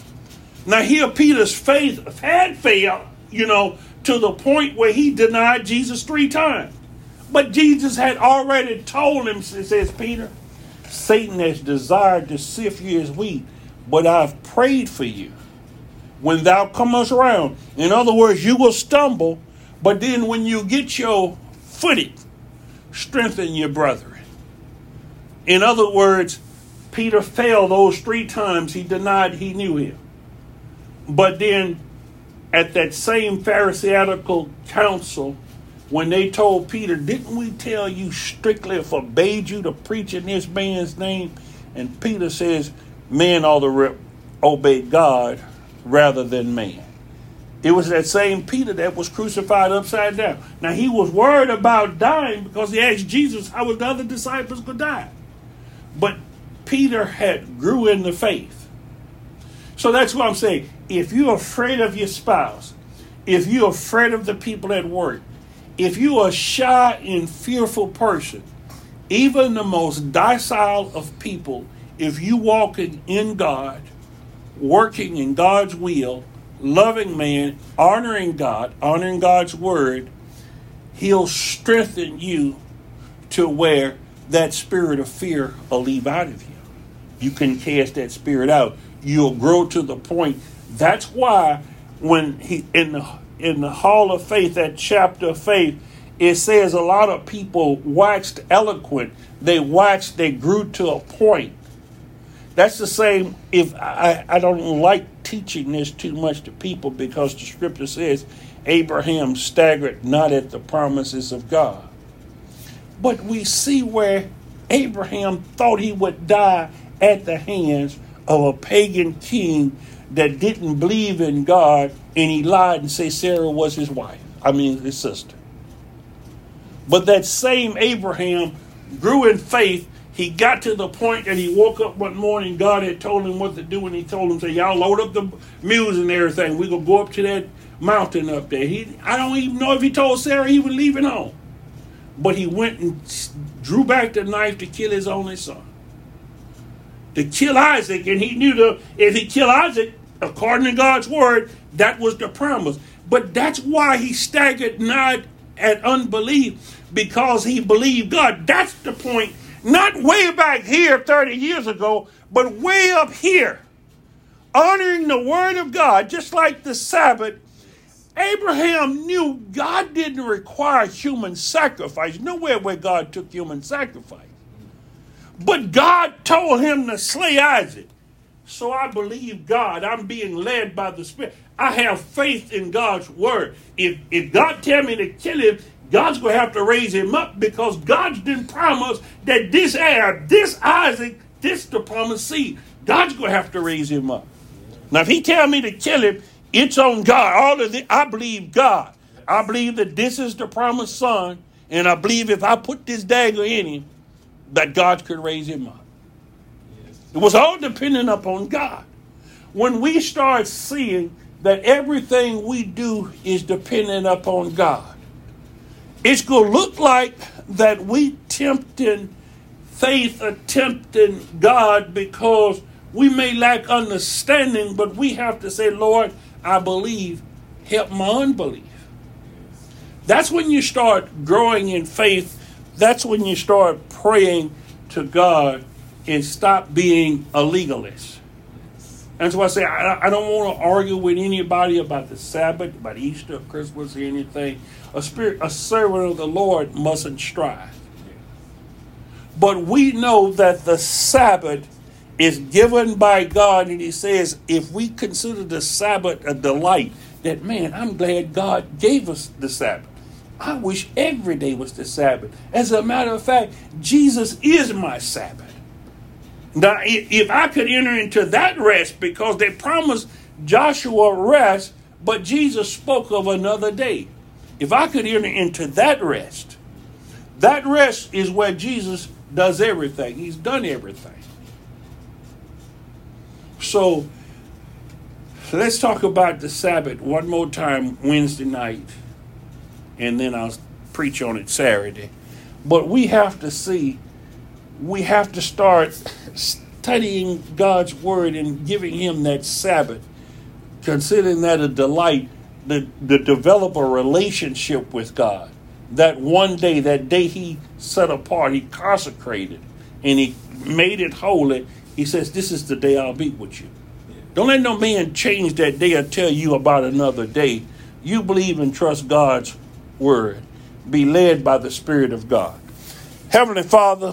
Now, here Peter's faith had failed, you know, to the point where he denied Jesus three times. But Jesus had already told him, says Peter, Satan has desired to sift you as wheat, but I've prayed for you. When thou comest around, in other words, you will stumble, but then when you get your footing, strengthen your brethren. In other words, Peter failed those three times he denied he knew him. But then at that same Pharisaical council, when they told Peter, Didn't we tell you strictly forbade you to preach in this man's name? And Peter says, Men ought to re- obey God rather than man. It was that same Peter that was crucified upside down. Now he was worried about dying because he asked Jesus how the other disciples could die. But Peter had grew in the faith. So that's what I'm saying. If you're afraid of your spouse, if you're afraid of the people at work, if you're a shy and fearful person, even the most docile of people, if you walking in God, working in God's will, loving man, honoring God, honoring God's word, He'll strengthen you to where that spirit of fear will leave out of you. You can cast that spirit out. You'll grow to the point. That's why when he in the in the hall of faith, that chapter of faith, it says a lot of people waxed eloquent. They waxed, they grew to a point. That's the same if I, I don't like teaching this too much to people because the scripture says Abraham staggered not at the promises of God. But we see where Abraham thought he would die at the hands of a pagan king that didn't believe in God and he lied and said Sarah was his wife. I mean his sister. But that same Abraham grew in faith. He got to the point that he woke up one morning. God had told him what to do, and he told him, "Say, y'all load up the mules and everything. We're gonna go up to that mountain up there." He, I don't even know if he told Sarah he was leaving home, but he went and drew back the knife to kill his only son, to kill Isaac, and he knew that if he killed Isaac, according to God's word, that was the promise. But that's why he staggered not at unbelief because he believed God. That's the point. Not way back here 30 years ago, but way up here. Honoring the word of God, just like the Sabbath. Abraham knew God didn't require human sacrifice. Nowhere where God took human sacrifice. But God told him to slay Isaac. So I believe God. I'm being led by the Spirit. I have faith in God's word. If if God tell me to kill him, God's going to have to raise him up because God didn't promise that this heir, this Isaac, this the promised seed. God's going to have to raise him up. Now, if he tell me to kill him, it's on God. All of the, I believe God. I believe that this is the promised son, and I believe if I put this dagger in him, that God could raise him up. It was all dependent upon God. When we start seeing that everything we do is dependent upon God, it's going to look like that we tempting faith or tempting God because we may lack understanding, but we have to say, Lord, I believe, help my unbelief. That's when you start growing in faith. That's when you start praying to God and stop being a legalist. And so I say, I, I don't want to argue with anybody about the Sabbath, about Easter, Christmas, or anything. A spirit, a servant of the Lord mustn't strive. But we know that the Sabbath is given by God, and He says, if we consider the Sabbath a delight, that man, I'm glad God gave us the Sabbath. I wish every day was the Sabbath. As a matter of fact, Jesus is my Sabbath. Now, if I could enter into that rest, because they promised Joshua rest, but Jesus spoke of another day. If I could enter into that rest, that rest is where Jesus does everything. He's done everything. So let's talk about the Sabbath one more time Wednesday night, and then I'll preach on it Saturday. But we have to see, we have to start studying God's Word and giving Him that Sabbath, considering that a delight, to, to develop a relationship with God. That one day, that day He set apart, He consecrated, and He made it holy. He says, This is the day I'll be with you. Don't let no man change that day or tell you about another day. You believe and trust God's word. Be led by the Spirit of God. Heavenly Father,